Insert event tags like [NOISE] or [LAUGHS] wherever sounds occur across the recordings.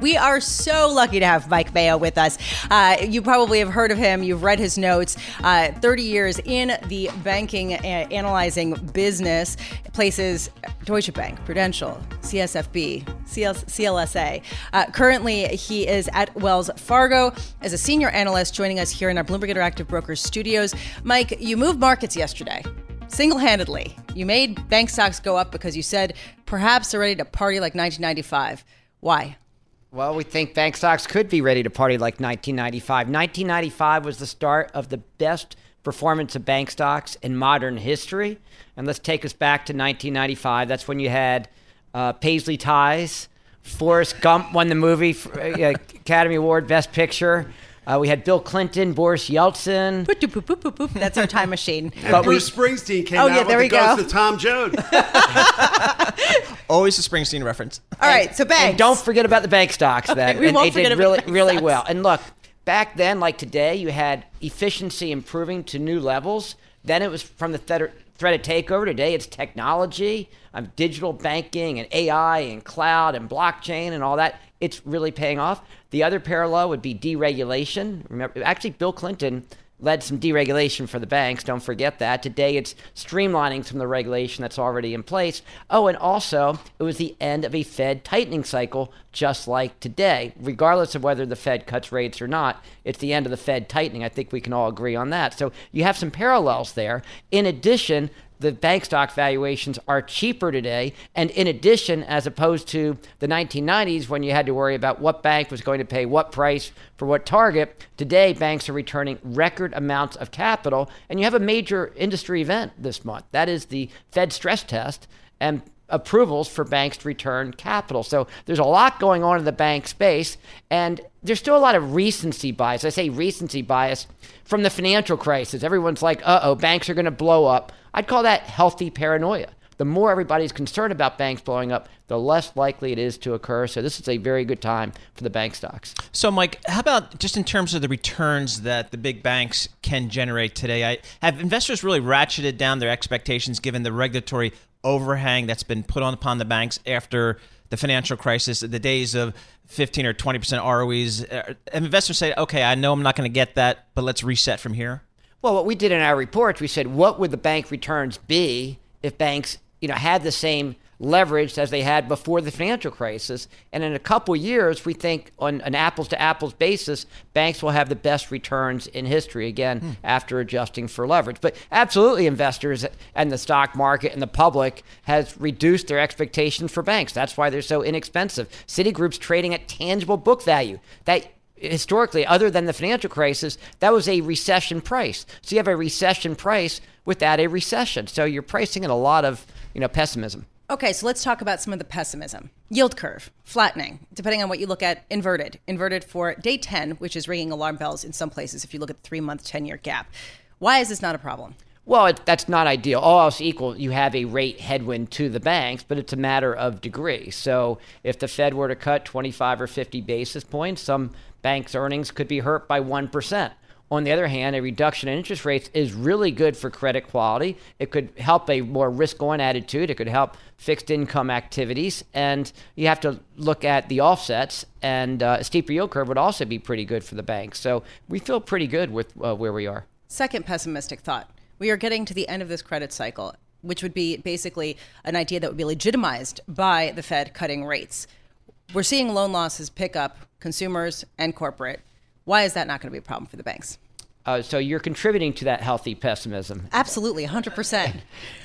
We are so lucky to have Mike Mayo with us. Uh, you probably have heard of him. You've read his notes. Uh, 30 years in the banking uh, analyzing business, places Deutsche Bank, Prudential, CSFB, CL- CLSA. Uh, currently, he is at Wells Fargo as a senior analyst, joining us here in our Bloomberg Interactive Brokers studios. Mike, you moved markets yesterday single handedly. You made bank stocks go up because you said perhaps they're ready to party like 1995. Why? Well, we think bank stocks could be ready to party like 1995. 1995 was the start of the best performance of bank stocks in modern history. And let's take us back to 1995. That's when you had uh, Paisley Ties. Forrest Gump won the movie uh, [LAUGHS] Academy Award Best Picture. Uh, we had Bill Clinton, Boris Yeltsin. Boop, boop, boop, boop, boop. That's our time machine. [LAUGHS] but Bruce we, Springsteen came oh, out yeah, there with we the go. ghost of Tom Joad. [LAUGHS] [LAUGHS] Always a Springsteen reference. All right, so banks. And don't forget about the bank stocks Okay, then. we and won't they forget did about really, bank really stocks. well. And look, back then, like today, you had efficiency improving to new levels. Then it was from the threat threat of takeover. Today, it's technology, um, digital banking, and AI, and cloud, and blockchain, and all that. It's really paying off. The other parallel would be deregulation. Remember, actually, Bill Clinton led some deregulation for the banks. Don't forget that. Today, it's streamlining some of the regulation that's already in place. Oh, and also, it was the end of a Fed tightening cycle, just like today. Regardless of whether the Fed cuts rates or not, it's the end of the Fed tightening. I think we can all agree on that. So you have some parallels there. In addition, the bank stock valuations are cheaper today. And in addition, as opposed to the 1990s when you had to worry about what bank was going to pay what price for what target, today banks are returning record amounts of capital. And you have a major industry event this month. That is the Fed stress test. And approvals for banks to return capital. So there's a lot going on in the bank space, and there's still a lot of recency bias. I say recency bias from the financial crisis. Everyone's like, uh oh, banks are going to blow up. I'd call that healthy paranoia. The more everybody's concerned about banks blowing up, the less likely it is to occur. So this is a very good time for the bank stocks. So, Mike, how about just in terms of the returns that the big banks can generate today? I, have investors really ratcheted down their expectations given the regulatory overhang that's been put on upon the banks after the financial crisis, the days of 15 or 20% ROEs. Uh, investors say, okay, I know I'm not going to get that, but let's reset from here. Well, what we did in our reports, we said, what would the bank returns be if banks, you know, had the same leverage as they had before the financial crisis? And in a couple years, we think on an apples to apples basis, banks will have the best returns in history again Hmm. after adjusting for leverage. But absolutely, investors and the stock market and the public has reduced their expectations for banks. That's why they're so inexpensive. Citigroup's trading at tangible book value. That historically, other than the financial crisis, that was a recession price. So you have a recession price without a recession. So you're pricing in a lot of you know pessimism. Okay, so let's talk about some of the pessimism. Yield curve, flattening, depending on what you look at, inverted. Inverted for day 10, which is ringing alarm bells in some places if you look at the three month, 10 year gap. Why is this not a problem? Well, it, that's not ideal. All else equal, you have a rate headwind to the banks, but it's a matter of degree. So if the Fed were to cut 25 or 50 basis points, some banks' earnings could be hurt by 1%. On the other hand, a reduction in interest rates is really good for credit quality. It could help a more risk on attitude. It could help fixed income activities. And you have to look at the offsets. And uh, a steeper yield curve would also be pretty good for the banks. So we feel pretty good with uh, where we are. Second pessimistic thought we are getting to the end of this credit cycle, which would be basically an idea that would be legitimized by the Fed cutting rates. We're seeing loan losses pick up consumers and corporate. Why is that not going to be a problem for the banks? Uh, so you're contributing to that healthy pessimism. Absolutely, 100%.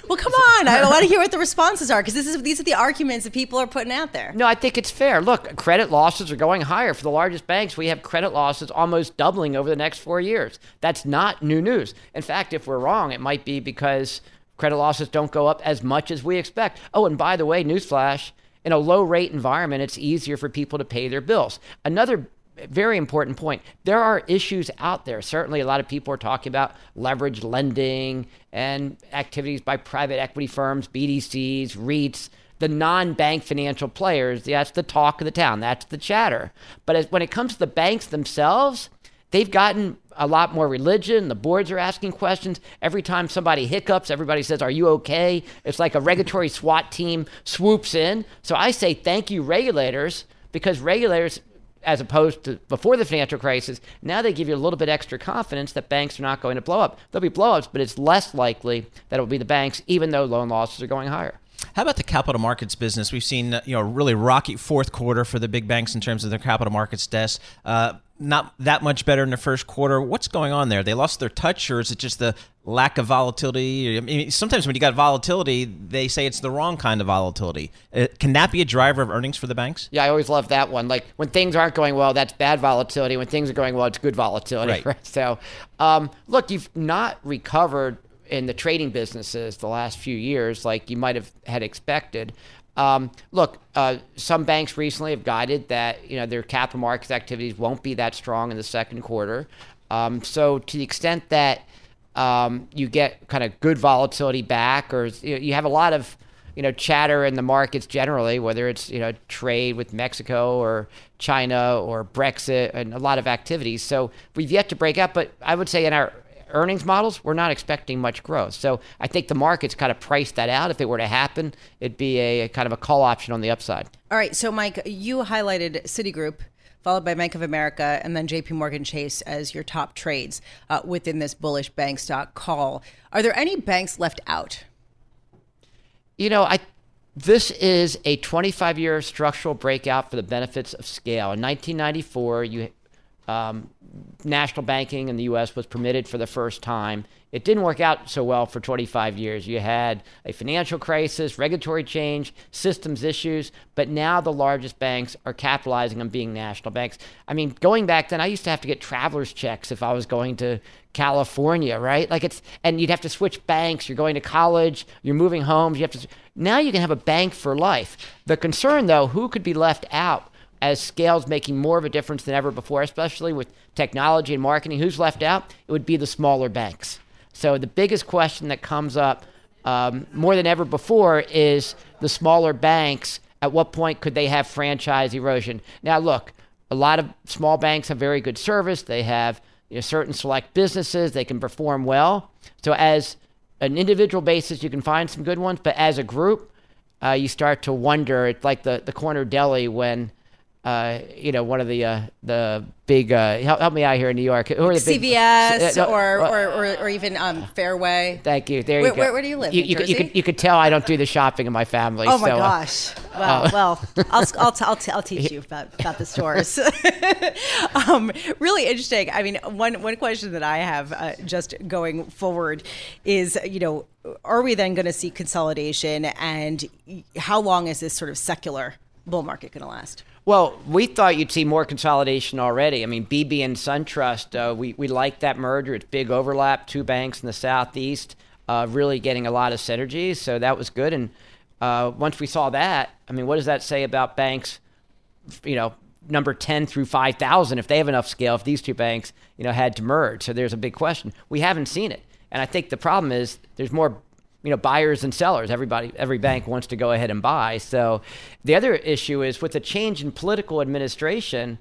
well, come on. I want to hear what the responses are because these are the arguments that people are putting out there. No, I think it's fair. Look, credit losses are going higher. For the largest banks, we have credit losses almost doubling over the next four years. That's not new news. In fact, if we're wrong, it might be because credit losses don't go up as much as we expect. Oh, and by the way, newsflash in a low rate environment, it's easier for people to pay their bills. Another very important point. There are issues out there. Certainly, a lot of people are talking about leverage lending and activities by private equity firms, BDCs, REITs, the non bank financial players. That's the talk of the town, that's the chatter. But as, when it comes to the banks themselves, they've gotten a lot more religion. The boards are asking questions. Every time somebody hiccups, everybody says, Are you okay? It's like a regulatory SWAT team swoops in. So I say, Thank you, regulators, because regulators as opposed to before the financial crisis, now they give you a little bit extra confidence that banks are not going to blow up. There'll be blowups, but it's less likely that it will be the banks, even though loan losses are going higher. How about the capital markets business? We've seen you know really rocky fourth quarter for the big banks in terms of their capital markets desk. Uh, not that much better in the first quarter. What's going on there? They lost their touch, or is it just the lack of volatility? I mean, sometimes when you got volatility, they say it's the wrong kind of volatility. Uh, can that be a driver of earnings for the banks? Yeah, I always love that one. Like when things aren't going well, that's bad volatility. When things are going well, it's good volatility. Right. right? [LAUGHS] So, um, look, you've not recovered in the trading businesses the last few years like you might have had expected. Um, look, uh, some banks recently have guided that you know their capital markets activities won't be that strong in the second quarter. Um, so to the extent that um, you get kind of good volatility back, or you, have a lot of you know chatter in the markets generally, whether it's you know trade with Mexico or China or Brexit, and a lot of activities. So we've yet to break out, but I would say in our earnings models, we're not expecting much growth. So I think the market's kind of priced that out. If it were to happen, it'd be a, a kind of a call option on the upside. All right. So, Mike, you highlighted Citigroup followed by Bank of America, and then JP Morgan Chase as your top trades uh, within this bullish bank stock call. Are there any banks left out? You know, I this is a 25 year structural breakout for the benefits of scale. In 1994, you um, national banking in the U.S. was permitted for the first time. It didn't work out so well for 25 years. You had a financial crisis, regulatory change, systems issues, but now the largest banks are capitalizing on being national banks. I mean, going back then, I used to have to get traveler's checks if I was going to California, right? Like it's, and you'd have to switch banks. You're going to college, you're moving homes, you have to. Now you can have a bank for life. The concern, though, who could be left out? As scale's making more of a difference than ever before, especially with technology and marketing. Who's left out? It would be the smaller banks. So the biggest question that comes up um, more than ever before is the smaller banks. At what point could they have franchise erosion? Now, look, a lot of small banks have very good service. They have you know, certain select businesses. They can perform well. So as an individual basis, you can find some good ones, but as a group, uh, you start to wonder. It's like the, the corner deli when uh, you know, one of the uh, the big uh, help, help me out here in New York. Who are the CVS big, uh, or, or, or, or even um, Fairway. Thank you. There where, you go. Where, where, do you live? You, you, you, could, you could tell I don't do the shopping in my family. Oh my so, uh, gosh! well, well, I'll I'll, t- I'll, t- I'll teach [LAUGHS] you about, about the stores. [LAUGHS] um, really interesting. I mean, one one question that I have uh, just going forward is, you know, are we then going to see consolidation, and how long is this sort of secular bull market going to last? Well, we thought you'd see more consolidation already. I mean, BB and SunTrust, uh, we, we like that merger. It's big overlap, two banks in the Southeast, uh, really getting a lot of synergies. So that was good. And uh, once we saw that, I mean, what does that say about banks, you know, number 10 through 5,000, if they have enough scale, if these two banks, you know, had to merge? So there's a big question. We haven't seen it. And I think the problem is there's more you know buyers and sellers. Everybody every bank wants to go ahead and buy. So the other issue is with the change in political administration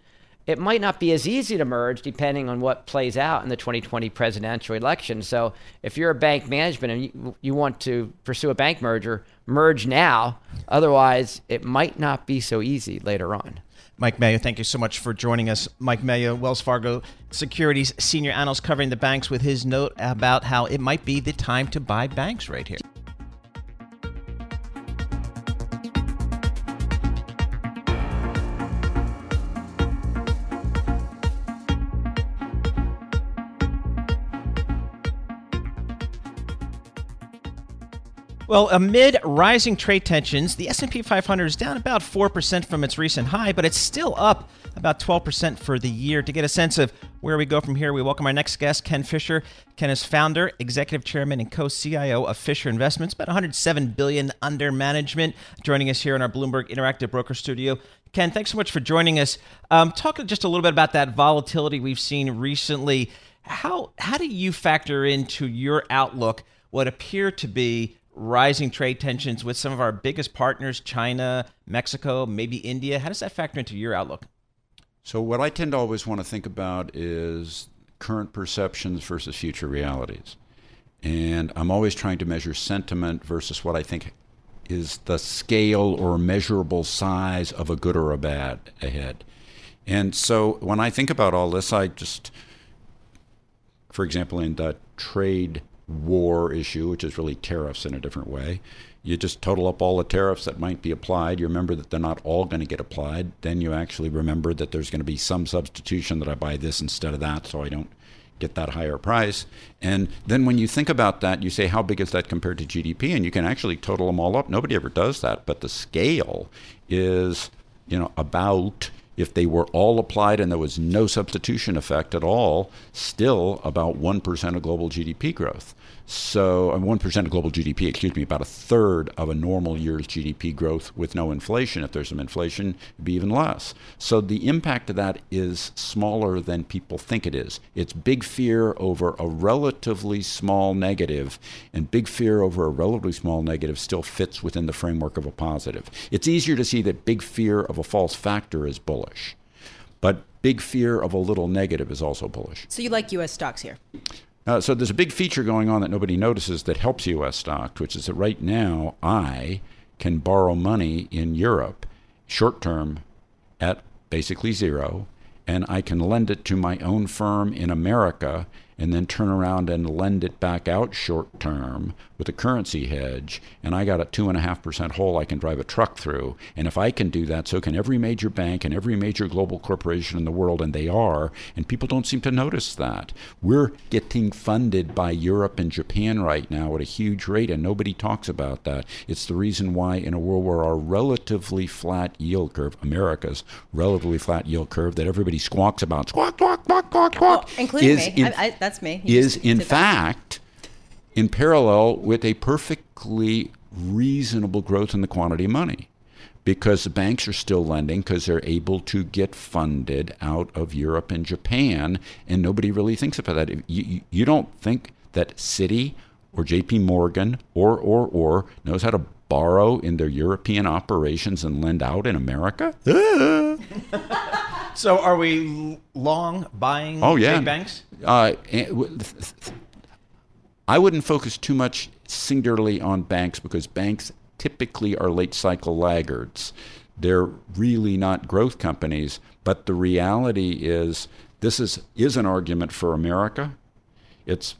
it might not be as easy to merge depending on what plays out in the 2020 presidential election. So if you're a bank management and you, you want to pursue a bank merger merge now. Otherwise it might not be so easy later on Mike Mayo, thank you so much for joining us. Mike Mayo, Wells Fargo Securities senior analyst covering the banks with his note about how it might be the time to buy banks right here. Well, amid rising trade tensions, the S&P 500 is down about 4% from its recent high, but it's still up about 12% for the year. To get a sense of where we go from here, we welcome our next guest, Ken Fisher. Ken is founder, executive chairman, and co-CIO of Fisher Investments, about 107 billion under management. Joining us here in our Bloomberg Interactive Broker Studio. Ken, thanks so much for joining us. Um, talk just a little bit about that volatility we've seen recently. How how do you factor into your outlook what appear to be rising trade tensions with some of our biggest partners, China, Mexico, maybe India. How does that factor into your outlook? So, what I tend to always want to think about is current perceptions versus future realities. And I'm always trying to measure sentiment versus what I think is the scale or measurable size of a good or a bad ahead. And so when I think about all this, I just, for example, in the trade war issue, which is really tariffs in a different way. You just total up all the tariffs that might be applied. You remember that they're not all going to get applied. Then you actually remember that there's going to be some substitution that I buy this instead of that so I don't get that higher price. And then when you think about that, you say, how big is that compared to GDP? And you can actually total them all up. Nobody ever does that, but the scale is, you know, about if they were all applied and there was no substitution effect at all, still about 1% of global GDP growth. So, uh, 1% of global GDP, excuse me, about a third of a normal year's GDP growth with no inflation. If there's some inflation, it'd be even less. So, the impact of that is smaller than people think it is. It's big fear over a relatively small negative, and big fear over a relatively small negative still fits within the framework of a positive. It's easier to see that big fear of a false factor is bullish. But big fear of a little negative is also bullish. So you like U.S. stocks here? Uh, so there's a big feature going on that nobody notices that helps U.S. stocks, which is that right now I can borrow money in Europe, short term, at basically zero, and I can lend it to my own firm in America and then turn around and lend it back out short term with a currency hedge, and I got a two and a half percent hole I can drive a truck through. And if I can do that, so can every major bank and every major global corporation in the world, and they are, and people don't seem to notice that. We're getting funded by Europe and Japan right now at a huge rate, and nobody talks about that. It's the reason why, in a world where our relatively flat yield curve, America's relatively flat yield curve that everybody squawks about, squawk, squawk, squawk, squawk, squawk, well, including is me. In, I, I, that's me. You is in fact in parallel with a perfectly reasonable growth in the quantity of money because the banks are still lending because they're able to get funded out of Europe and Japan, and nobody really thinks about that. You, you don't think that Citi or J.P. Morgan or or or knows how to borrow in their European operations and lend out in America? [LAUGHS] so, are we long buying oh, yeah. big banks? Uh, I wouldn't focus too much singularly on banks because banks typically are late cycle laggards. They're really not growth companies, but the reality is this is, is an argument for America. It's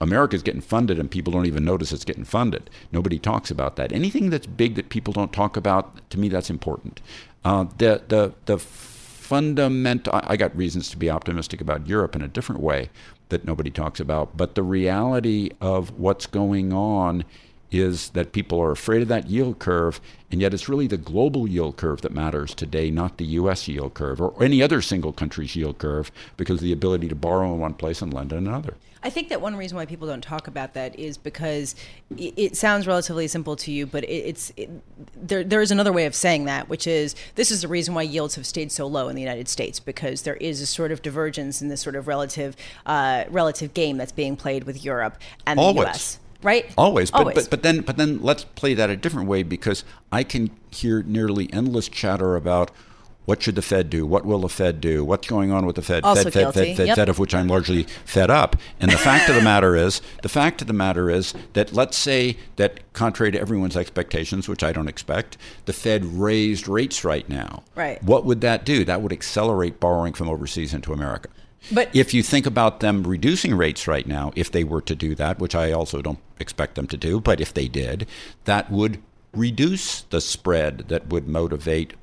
America's getting funded and people don't even notice it's getting funded. Nobody talks about that. Anything that's big that people don't talk about, to me, that's important. Uh, the, the, the fundamental, I got reasons to be optimistic about Europe in a different way that nobody talks about. But the reality of what's going on is that people are afraid of that yield curve, and yet it's really the global yield curve that matters today, not the U.S. yield curve or any other single country's yield curve, because of the ability to borrow in one place and lend in another. I think that one reason why people don't talk about that is because it, it sounds relatively simple to you, but it, it's it, there. There is another way of saying that, which is this is the reason why yields have stayed so low in the United States because there is a sort of divergence in this sort of relative uh, relative game that's being played with Europe and the Always. U.S right? Always. But, Always. but but then but then let's play that a different way because I can hear nearly endless chatter about what should the Fed do? What will the Fed do? What's going on with the Fed? Also Fed, Fed, Fed, Yep. Fed, of which I'm largely fed up. And the fact of the matter is, the fact of the matter is that let's say that contrary to everyone's expectations, which I don't expect, the Fed raised rates right now. Right. What would that do? That would accelerate borrowing from overseas into America. But- if you think about them reducing rates right now, if they were to do that, which I also don't expect them to do, but if they did, that would reduce the spread that would motivate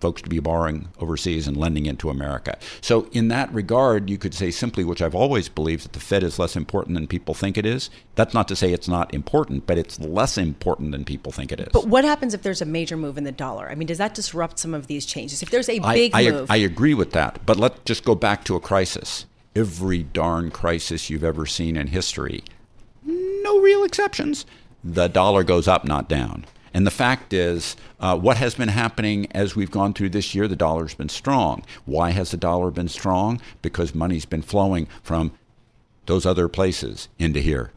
folks to be borrowing overseas and lending into America. So, in that regard, you could say simply, which I've always believed, that the Fed is less important than people think it is. That's not to say it's not important, but it's less important than people think it is. But what happens if there's a major move in the dollar? I mean, does that disrupt some of these changes? If there's a big I, move, I agree with that. But let's just go back to a crisis. Every darn crisis you've ever seen in history, no real exceptions, the dollar goes up, not down. And the fact is, uh, what has been happening as we've gone through this year, the dollar's been strong. Why has the dollar been strong? Because money's been flowing from those other places into here.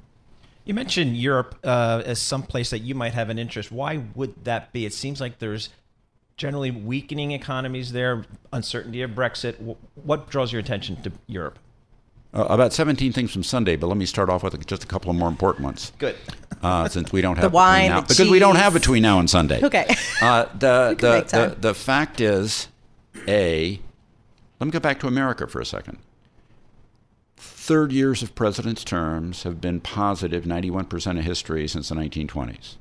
You mentioned Europe uh, as some place that you might have an interest. Why would that be? It seems like there's generally weakening economies there, uncertainty of Brexit. What draws your attention to Europe? Uh, about 17 things from Sunday, but let me start off with just a couple of more important ones. Good. Uh, since we don't have the wine, now, the because we don't cheese. have between now and Sunday. Okay. Uh, [LAUGHS] the, can the, the the fact is, a. Let me go back to America for a second. Third years of presidents' terms have been positive 91% of history since the 1920s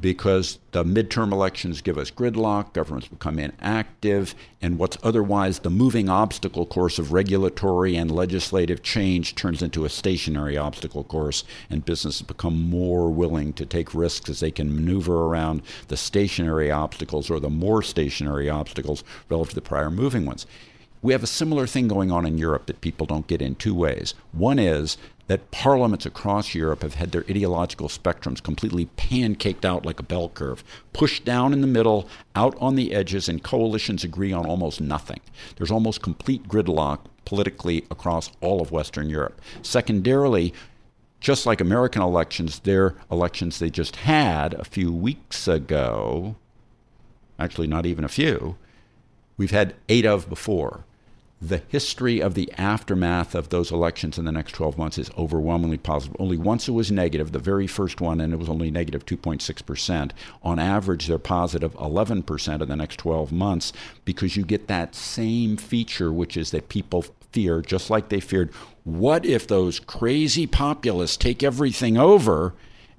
because the midterm elections give us gridlock, governments become inactive, and what's otherwise the moving obstacle course of regulatory and legislative change turns into a stationary obstacle course, and businesses become more willing to take risks as they can maneuver around the stationary obstacles or the more stationary obstacles relative to the prior moving ones. We have a similar thing going on in Europe that people don't get in two ways. One is that parliaments across Europe have had their ideological spectrums completely pancaked out like a bell curve, pushed down in the middle, out on the edges, and coalitions agree on almost nothing. There's almost complete gridlock politically across all of Western Europe. Secondarily, just like American elections, their elections they just had a few weeks ago, actually, not even a few, we've had eight of before. The history of the aftermath of those elections in the next 12 months is overwhelmingly positive. Only once it was negative, the very first one, and it was only negative 2.6%. On average, they're positive 11% in the next 12 months because you get that same feature, which is that people fear, just like they feared, what if those crazy populists take everything over?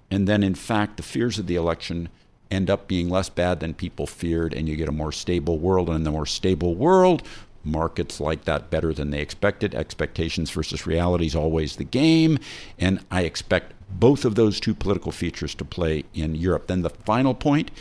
And then, in fact, the fears of the election end up being less bad than people feared, and you get a more stable world. And in the more stable world, markets like that better than they expected. Expectations versus reality is always the game. And I expect both of those two political features to play in Europe. Then the final point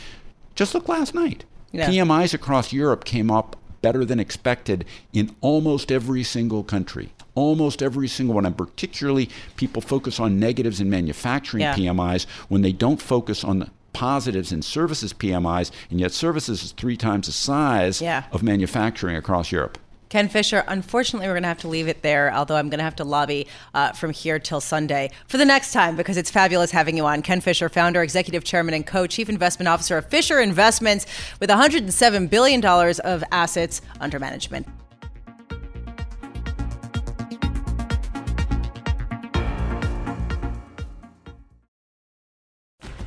just look last night. Yeah. PMIs across Europe came up better than expected in almost every single country. Almost every single one, and particularly people focus on negatives in manufacturing Yeah. PMIs when they don't focus on the positives in services PMIs, and yet services is three times the size Yeah. of manufacturing across Europe. Ken Fisher, unfortunately, we're going to have to leave it there, although I'm going to have to lobby uh, from here till Sunday for the next time because it's fabulous having you on. Ken Fisher, founder, executive chairman, and co chief investment officer of Fisher Investments with $107 billion of assets under management.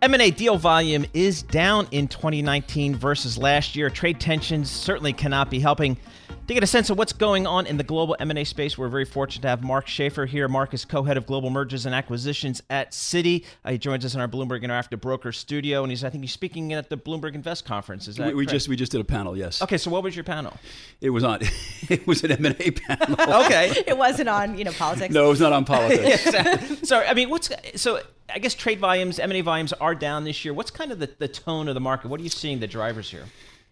M&A deal volume is down in 2019 versus last year. Trade tensions certainly cannot be helping. To get a sense of what's going on in the global M&A space, we're very fortunate to have Mark Shafir here. Mark is co-head of global mergers and acquisitions at Citi. Uh, he joins us in our Bloomberg Interactive Broker studio, and he's I think he's speaking at the Bloomberg Invest conference. Is that We, we just we just did a panel. Yes. okay? So what was your panel? It was on. [LAUGHS] it was an M and A [LAUGHS] panel. Okay. It wasn't on, you know, politics. no, it was not on politics. [LAUGHS] so I mean, what's so? I guess trade volumes, M&A volumes are down this year. What's kind of the, the tone of the market? What are you seeing the drivers here?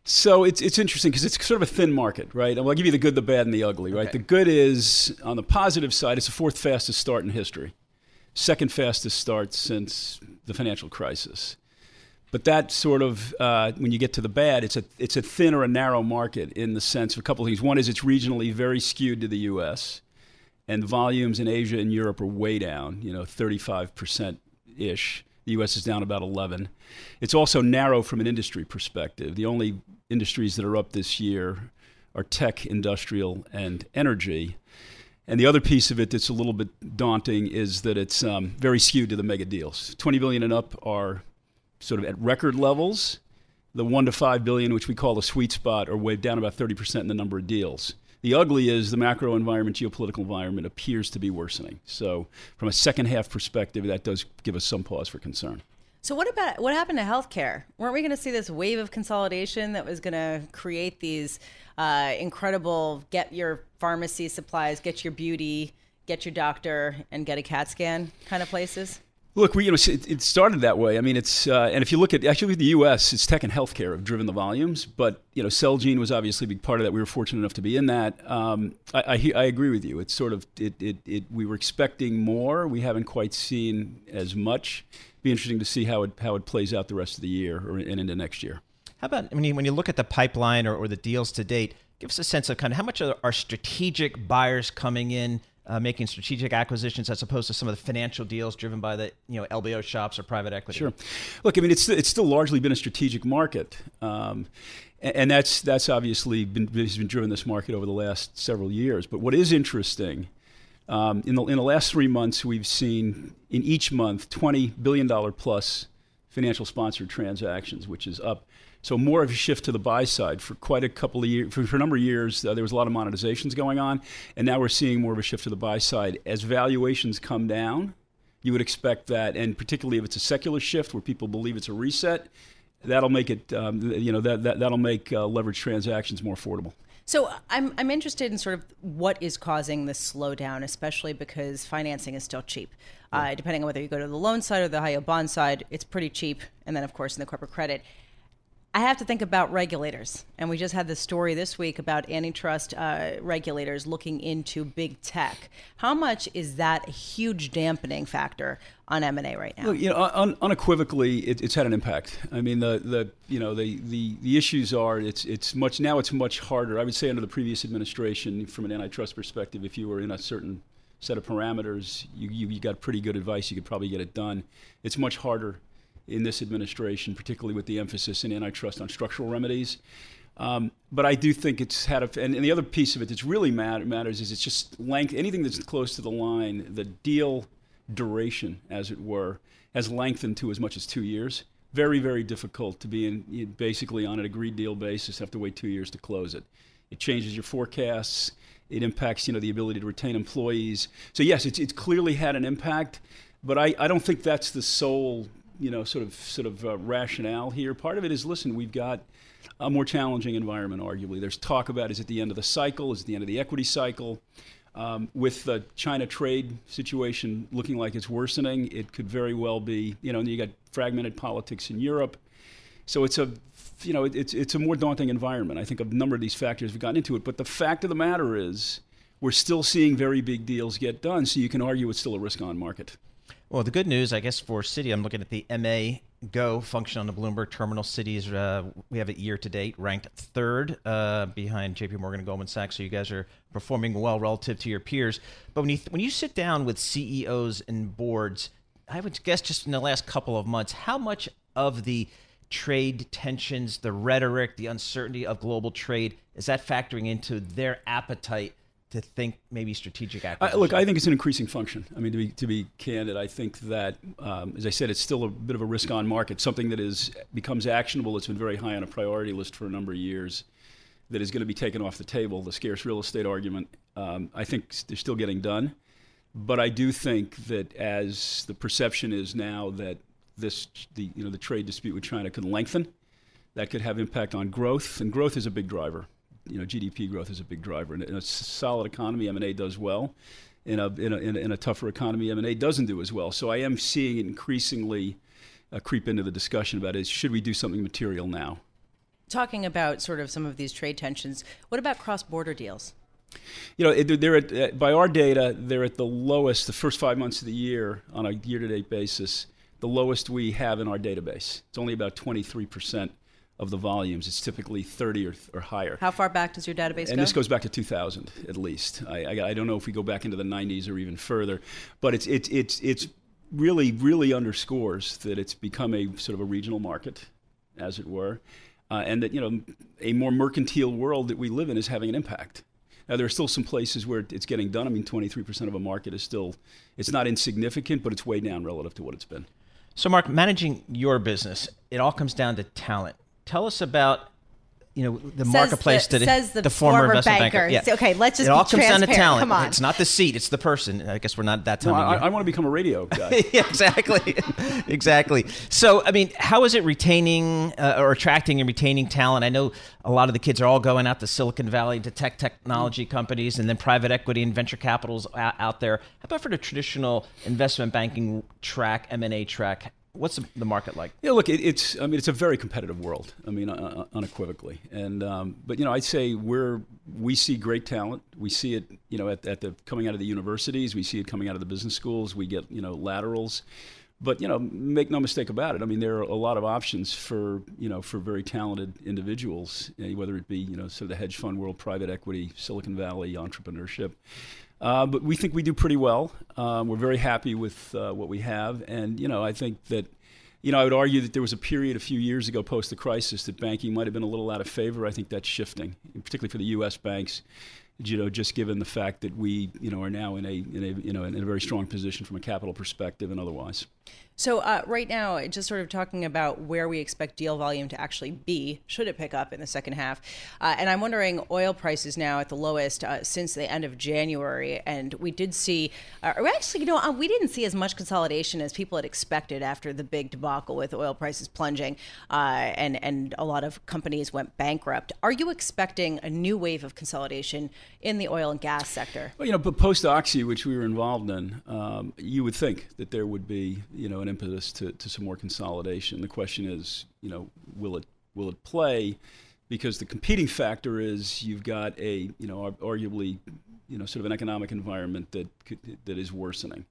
So it's it's interesting because it's sort of a thin market, right? I'll give you the good, the bad, and the ugly, right? Okay. The good is on the positive side, it's the fourth fastest start in history, second fastest start since the financial crisis. But that sort of, uh, when you get to the bad, it's a it's a thin or a narrow market in the sense of a couple of things. One is it's regionally very skewed to the U.S. and volumes in Asia and Europe are way down. You know, 35 percent ish. The U.S. is down about 11. It's also narrow from an industry perspective. The only industries that are up this year are tech, industrial, and energy. And the other piece of it that's a little bit daunting is that it's um, very skewed to the mega deals. 20 billion and up are sort of at record levels. The one to five billion, which we call the sweet spot, are way down about 30% in the number of deals. The ugly is the macro environment, geopolitical environment appears to be worsening. So, from a second half perspective, that does give us some pause for concern. So what about what happened to healthcare? Weren't we going to see this wave of consolidation that was going to create these uh, incredible get your pharmacy supplies, get your beauty, get your doctor, and get a CAT scan kind of places? Look, we, you know, it started that way. I mean, it's uh, and if you look at actually the U.S., it's tech and healthcare have driven the volumes. But you know, Celgene was obviously a big part of that. We were fortunate enough to be in that. Um, I, I, I, agree with you. It's sort of it, it, it. We were expecting more. We haven't quite seen as much. Be interesting to see how it how it plays out the rest of the year or and into next year. How about when you when you look at the pipeline or, or the deals to date? Give us a sense of kind of how much are, are strategic buyers coming in uh, making strategic acquisitions as opposed to some of the financial deals driven by the you know LBO shops or private equity. Sure. Look, I mean, it's it's still largely been a strategic market. Um, and that's that's obviously been, has been driven this market over the last several years. But what is interesting um, in the in the last three months, we've seen in each month twenty billion dollar plus financial sponsored transactions, which is up so more of a shift to the buy side for quite a couple of years. For, for a number of years, uh, there was a lot of monetizations going on, and now we're seeing more of a shift to the buy side as valuations come down. You would expect that, and particularly if it's a secular shift where people believe it's a reset, that'll make it. Um, you know that, that that'll make uh, leverage transactions more affordable. So I'm I'm interested in sort of what is causing this slowdown, especially because financing is still cheap. Uh, depending on whether you go to the loan side or the high yield bond side, it's pretty cheap, and then of course in the corporate credit. I have to think about regulators. And we just had this story this week about antitrust uh, regulators looking into big tech. How much is that a huge dampening factor on M&A right now? Look, you know, un- unequivocally, it, it's had an impact. I mean, the, the you know the, the, the issues are it's it's much now it's much harder. I would say under the previous administration, from an antitrust perspective, if you were in a certain set of parameters, you, you, you got pretty good advice, you could probably get it done. It's much harder in this administration, particularly with the emphasis in antitrust on structural remedies. Um, but I do think it's had a, and, and, the other piece of it that's really matter, matters is it's just length. Anything that's close to the line, the deal duration, as it were, has lengthened to as much as two years. Very, very difficult to be in basically on an agreed deal basis. Have to wait two years to close it. It changes your forecasts. It impacts, you know, the ability to retain employees. So yes, it's, it's clearly had an impact, but I, I don't think that's the sole you know, sort of sort of uh, rationale here. Part of it is, listen, we've got a more challenging environment. Arguably, there's talk about is it the end of the cycle? Is it the end of the equity cycle? Um, with the China trade situation looking like it's worsening, it could very well be. You know, you got fragmented politics in Europe, so it's a you know it's it's a more daunting environment. I think a number of these factors have gotten into it, but the fact of the matter is, we're still seeing very big deals get done. So you can argue it's still a risk-on market. Well, the good news, I guess, for Citi, I'm looking at the MA Go function on the Bloomberg Terminal Citi's. Uh, we have it year to date ranked third uh, behind J.P. Morgan and Goldman Sachs. So you guys are performing well relative to your peers. But when you when you sit down with CEOs and boards, I would guess just in the last couple of months, how much of the trade tensions, the rhetoric, the uncertainty of global trade is that factoring into their appetite to think maybe strategic acquisition? look, I think it's an increasing function. I mean, to be to be candid, I think that, um, as I said, it's still a bit of a risk-on market. Something that is becomes actionable. It's been very high on a priority list for a number of years. That is going to be taken off the table. The scarce real estate argument. Um, I think they're still getting done, but I do think that as the perception is now that this the you know the trade dispute with China could lengthen, that could have impact on growth, and growth is a big driver you know, GDP growth is a big driver. In a solid economy, M&A does well. In a, in a, in a, in a tougher economy, M&A doesn't do as well. So I am seeing it increasingly uh, creep into the discussion about is should we do something material now? Talking about sort of some of these trade tensions, what about cross-border deals? You know, they're at, uh, by our data, they're at the lowest the first five months of the year on a year-to-date basis, the lowest we have in our database. It's only about 23 percent of the volumes. It's typically 30 or, or higher. How far back does your database go? and go? this goes back to 2000 at least. I, I, I, don't know if we go back into the 90s or even further, but it's it's it's it's really really underscores that it's become a sort of a regional market, as it were, uh, and that you know a more mercantile world that we live in is having an impact. Now there are still some places where it's getting done. I mean, 23% of a market is still it's not insignificant, but it's way down relative to what it's been. So, Mark, managing your business, it all comes down to talent. Tell us about you know the Says marketplace the- to says the former, former investment banker. banker. Okay, let's just it all comes down to talent. Come on. It's not the seat; it's the person. I guess we're not that No, time. of I. I want to become a radio [LAUGHS] guy. yeah, exactly, [LAUGHS] exactly. So, I mean, how is it retaining uh, or attracting and retaining talent? I know a lot of the kids are all going out to Silicon Valley to tech technology companies, and then private equity and venture capitals out, out there. How about for the traditional investment banking track, M and A track? What's the market like? Yeah, look, it, it's I mean it's a very competitive world. I mean uh, unequivocally, and um, but you know I'd say we're we see great talent. We see it you know at, at the coming out of the universities. We see it coming out of the business schools. We get you know laterals. But you know, make no mistake about it. I mean, there are a lot of options for you know for very talented individuals, eh, whether it be you know sort of the hedge fund world, private equity, Silicon Valley, entrepreneurship. Uh, but we think we do pretty well. Um, we're very happy with uh, what we have, and you know, I think that, you know, I would argue that there was a period a few years ago post the crisis that banking might have been a little out of favor. I think that's shifting, particularly for the U.S. banks. You know, just given the fact that we, you know, are now in a, in a, you know, in a very strong position from a capital perspective and otherwise. So uh, right now, just sort of talking about where we expect deal volume to actually be, should it pick up in the second half? Uh, and I'm wondering, oil prices now at the lowest uh, since the end of January, and we did see, uh, or actually, you know, uh, we didn't see as much consolidation as people had expected after the big debacle with oil prices plunging, uh, and and a lot of companies went bankrupt. Are you expecting a new wave of consolidation in the oil and gas sector? Well, you know, but post Oxy, which we were involved in, um, you would think that there would be, you know, an impetus to, to some more consolidation. The question is, you know, will it will it play? Because the competing factor is you've got a, you know, arguably, you know, sort of an economic environment that that is worsening,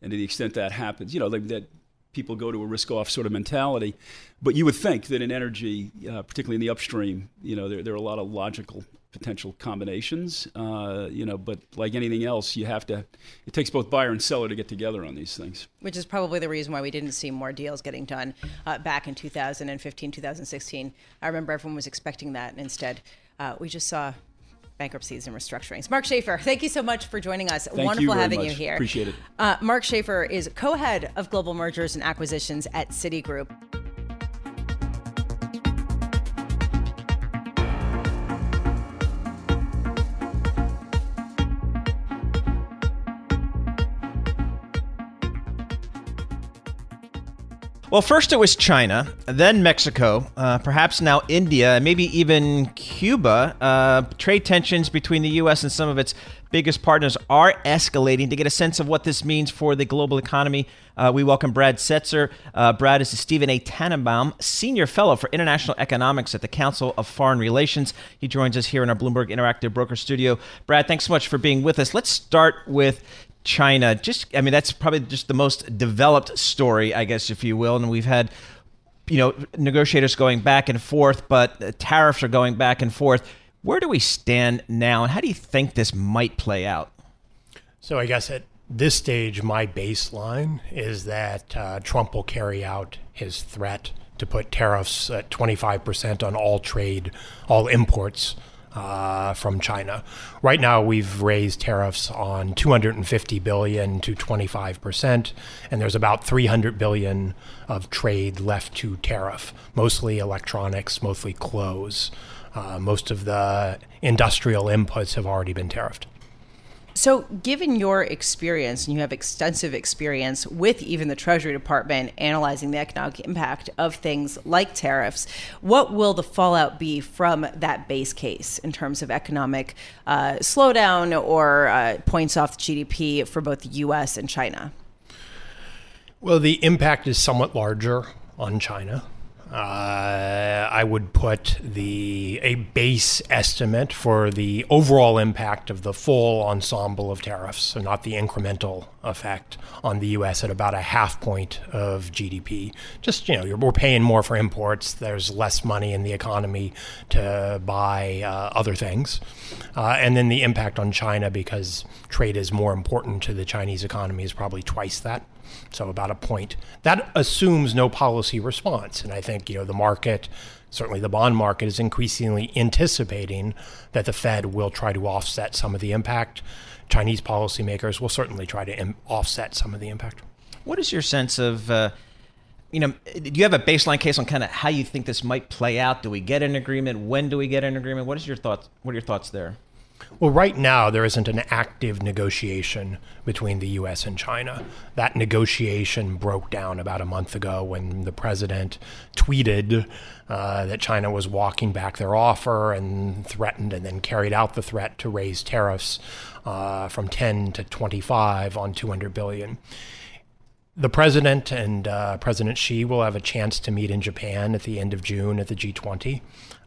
and to the extent that happens, you know, that, that people go to a risk-off sort of mentality. But you would think that in energy, uh, particularly in the upstream, you know, there, there are a lot of logical potential combinations. Uh, you know, but like anything else, you have to. It takes both buyer and seller to get together on these things. Which is probably the reason why we didn't see more deals getting done uh, back in 2015, 2016. I remember everyone was expecting that, and instead, uh, we just saw bankruptcies and restructurings. Mark Shafir, thank you so much for joining us. Thank Wonderful you very having much. you here. Appreciate it. Uh, Mark Shafir is co-head of global mergers and acquisitions at Citigroup. Well, first it was China, then Mexico, uh, perhaps now India, and maybe even Cuba. Uh, trade tensions between the U.S. and some of its biggest partners are escalating. To get a sense of what this means for the global economy, uh, we welcome Brad Setser. Uh, Brad is the Steven A. Tananbaum Senior Fellow for International Economics at the Council of Foreign Relations. He joins us here in our Bloomberg Interactive Broker Studio. Brad, thanks so much for being with us. Let's start with China. Just, I mean, that's probably just the most developed story, I guess, if you will. And we've had, you know, negotiators going back and forth, but tariffs are going back and forth. Where do we stand now, and how do you think this might play out? So, I guess at this stage, my baseline is that uh, Trump will carry out his threat to put tariffs at 25% on all trade, all imports uh, from China. Right now, we've raised tariffs on 250 billion to 25 percent, and there's about 300 billion of trade left to tariff, mostly electronics, mostly clothes. Uh, most of the industrial inputs have already been tariffed. So, given your experience, and you have extensive experience with even the Treasury Department analyzing the economic impact of things like tariffs, what will the fallout be from that base case in terms of economic uh, slowdown or uh, points off the GDP for both the US and China? Well, the impact is somewhat larger on China. Uh, I would put the a base estimate for the overall impact of the full ensemble of tariffs, so not the incremental effect on the U.S. at about a half point of GDP. Just you know, we're paying more for imports. There's less money in the economy to buy uh, other things, uh, and then the impact on China because trade is more important to the Chinese economy is probably twice that so about a point. That assumes no policy response, and I think you know the market, certainly the bond market, is increasingly anticipating that the Fed will try to offset some of the impact. Chinese policymakers will certainly try to Im- offset some of the impact. What is your sense of? Uh, you know, do you have a baseline case on kind of how you think this might play out? Do we get an agreement? When do we get an agreement? What is your thoughts? What are your thoughts there? Well, right now, there isn't an active negotiation between the U.S. and China. That negotiation broke down about a month ago when the president tweeted uh, that China was walking back their offer and threatened and then carried out the threat to raise tariffs uh, from 10 to 25 on 200 billion the president and uh, President Xi will have a chance to meet in Japan at the end of June at the G20.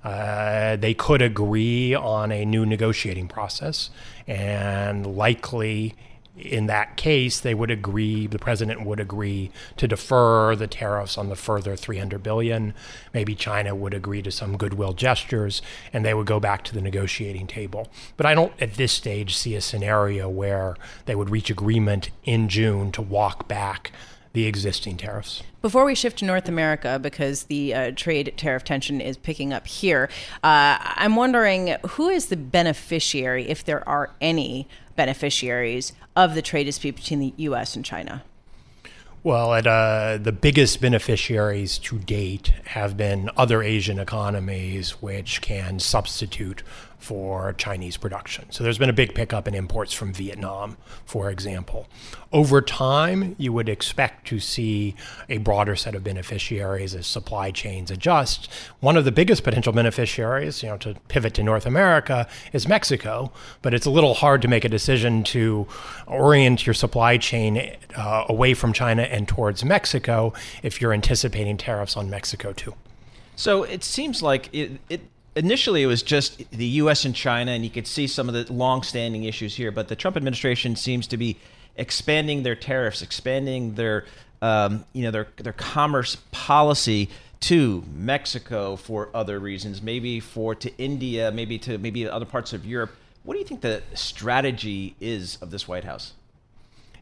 Uh, they could agree on a new negotiating process, and likely in that case, they would agree, the president would agree to defer the tariffs on the further 300 billion. Maybe China would agree to some goodwill gestures and they would go back to the negotiating table. But I don't at this stage see a scenario where they would reach agreement in June to walk back the existing tariffs. Before we shift to North America, because the uh, trade tariff tension is picking up here, uh, I'm wondering who is the beneficiary, if there are any beneficiaries, of the trade dispute between the U.S. and China? Well, at, uh, the biggest beneficiaries to date have been other Asian economies, which can substitute for Chinese production. So there's been a big pickup in imports from Vietnam, for example. Over time, you would expect to see a broader set of beneficiaries as supply chains adjust. One of the biggest potential beneficiaries, you know, to pivot to North America is Mexico, but it's a little hard to make a decision to orient your supply chain uh, away from China and towards Mexico if you're anticipating tariffs on Mexico too. So it seems like it, it initially it was just the U.S. and China, and you could see some of the long-standing issues here. But the Trump administration seems to be expanding their tariffs, expanding their um, you know their their commerce policy to Mexico for other reasons, maybe for to India, maybe to maybe other parts of Europe. What do you think the strategy is of this White House?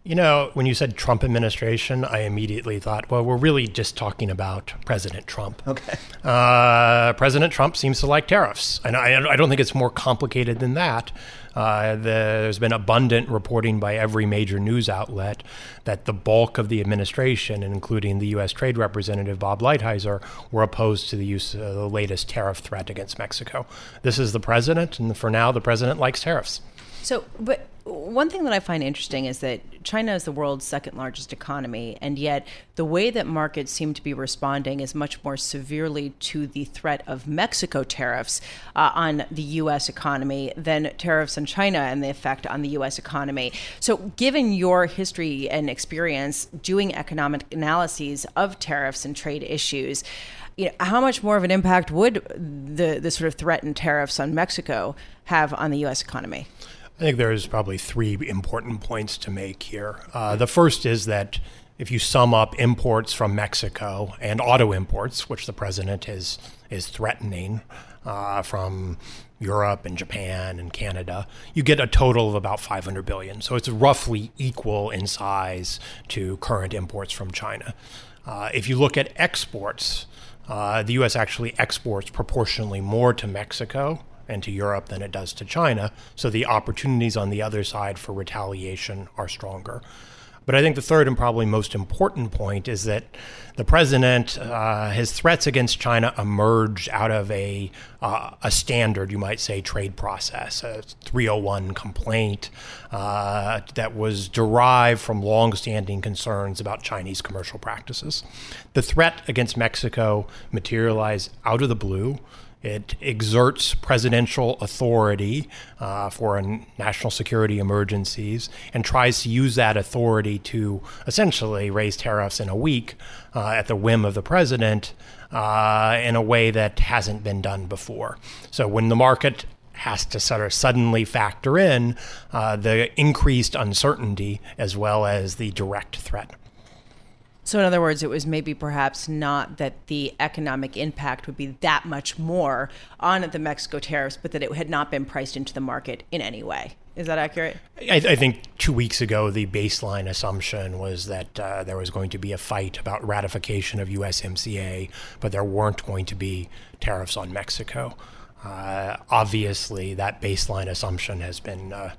You know, when you said Trump administration, I immediately thought, well, we're really just talking about President Trump. Okay. Uh, President Trump seems to like tariffs. And I, I don't think it's more complicated than that. Uh, the, there's been abundant reporting by every major news outlet that the bulk of the administration, including the U.S. Trade Representative Bob Lighthizer, were opposed to the use of the latest tariff threat against Mexico. This is the president, and for now, the president likes tariffs. So, but one thing that I find interesting is that China is the world's second largest economy, and yet the way that markets seem to be responding is much more severely to the threat of Mexico tariffs uh, on the U.S. economy than tariffs on China and the effect on the U.S. economy. So, given your history and experience doing economic analyses of tariffs and trade issues, you know, how much more of an impact would the, the sort of threatened tariffs on Mexico have on the U.S. economy? I think there's probably three important points to make here. Uh, the first is that if you sum up imports from Mexico and auto imports, which the president is is threatening uh, from Europe and Japan and Canada, you get a total of about 500 billion. So it's roughly equal in size to current imports from China. Uh, if you look at exports, uh, the U.S. actually exports proportionally more to Mexico and to Europe than it does to China. So the opportunities on the other side for retaliation are stronger. But I think the third and probably most important point is that the president, uh, his threats against China emerged out of a uh, a standard, you might say, trade process, a 301 complaint uh, that was derived from longstanding concerns about Chinese commercial practices. The threat against Mexico materialized out of the blue. It exerts presidential authority uh, for national security emergencies and tries to use that authority to essentially raise tariffs in a week uh, at the whim of the president uh, in a way that hasn't been done before. So when the market has to sort of suddenly factor in uh, the increased uncertainty as well as the direct threat. So, in other words, it was maybe perhaps not that the economic impact would be that much more on the Mexico tariffs, but that it had not been priced into the market in any way. Is that accurate? I, I think two weeks ago, the baseline assumption was that uh, there was going to be a fight about ratification of USMCA, but there weren't going to be tariffs on Mexico. Uh, obviously, that baseline assumption has been uh,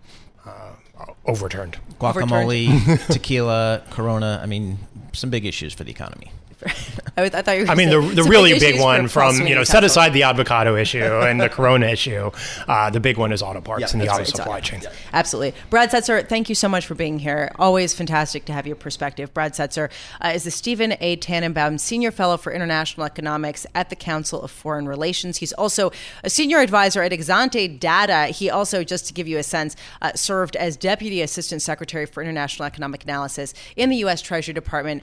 uh overturned. Guacamole, tequila, Corona. I mean, some big issues for the economy. [LAUGHS] I, I, thought you I mean, the, the really big one from, you know, set aside the avocado issue [LAUGHS] and the corona issue. Uh, the big one is auto parts and the auto right. supply chain. Yeah. Absolutely. Brad Setser. thank you so much for being here. Always fantastic to have your perspective. Brad Setser uh, is the Steven A. Tananbaum Senior Fellow for International Economics at the Council of Foreign Relations. He's also a senior advisor at Exante Data. He also, just to give you a sense, uh, served as Deputy Assistant Secretary for International Economic Analysis in the U.S. Treasury Department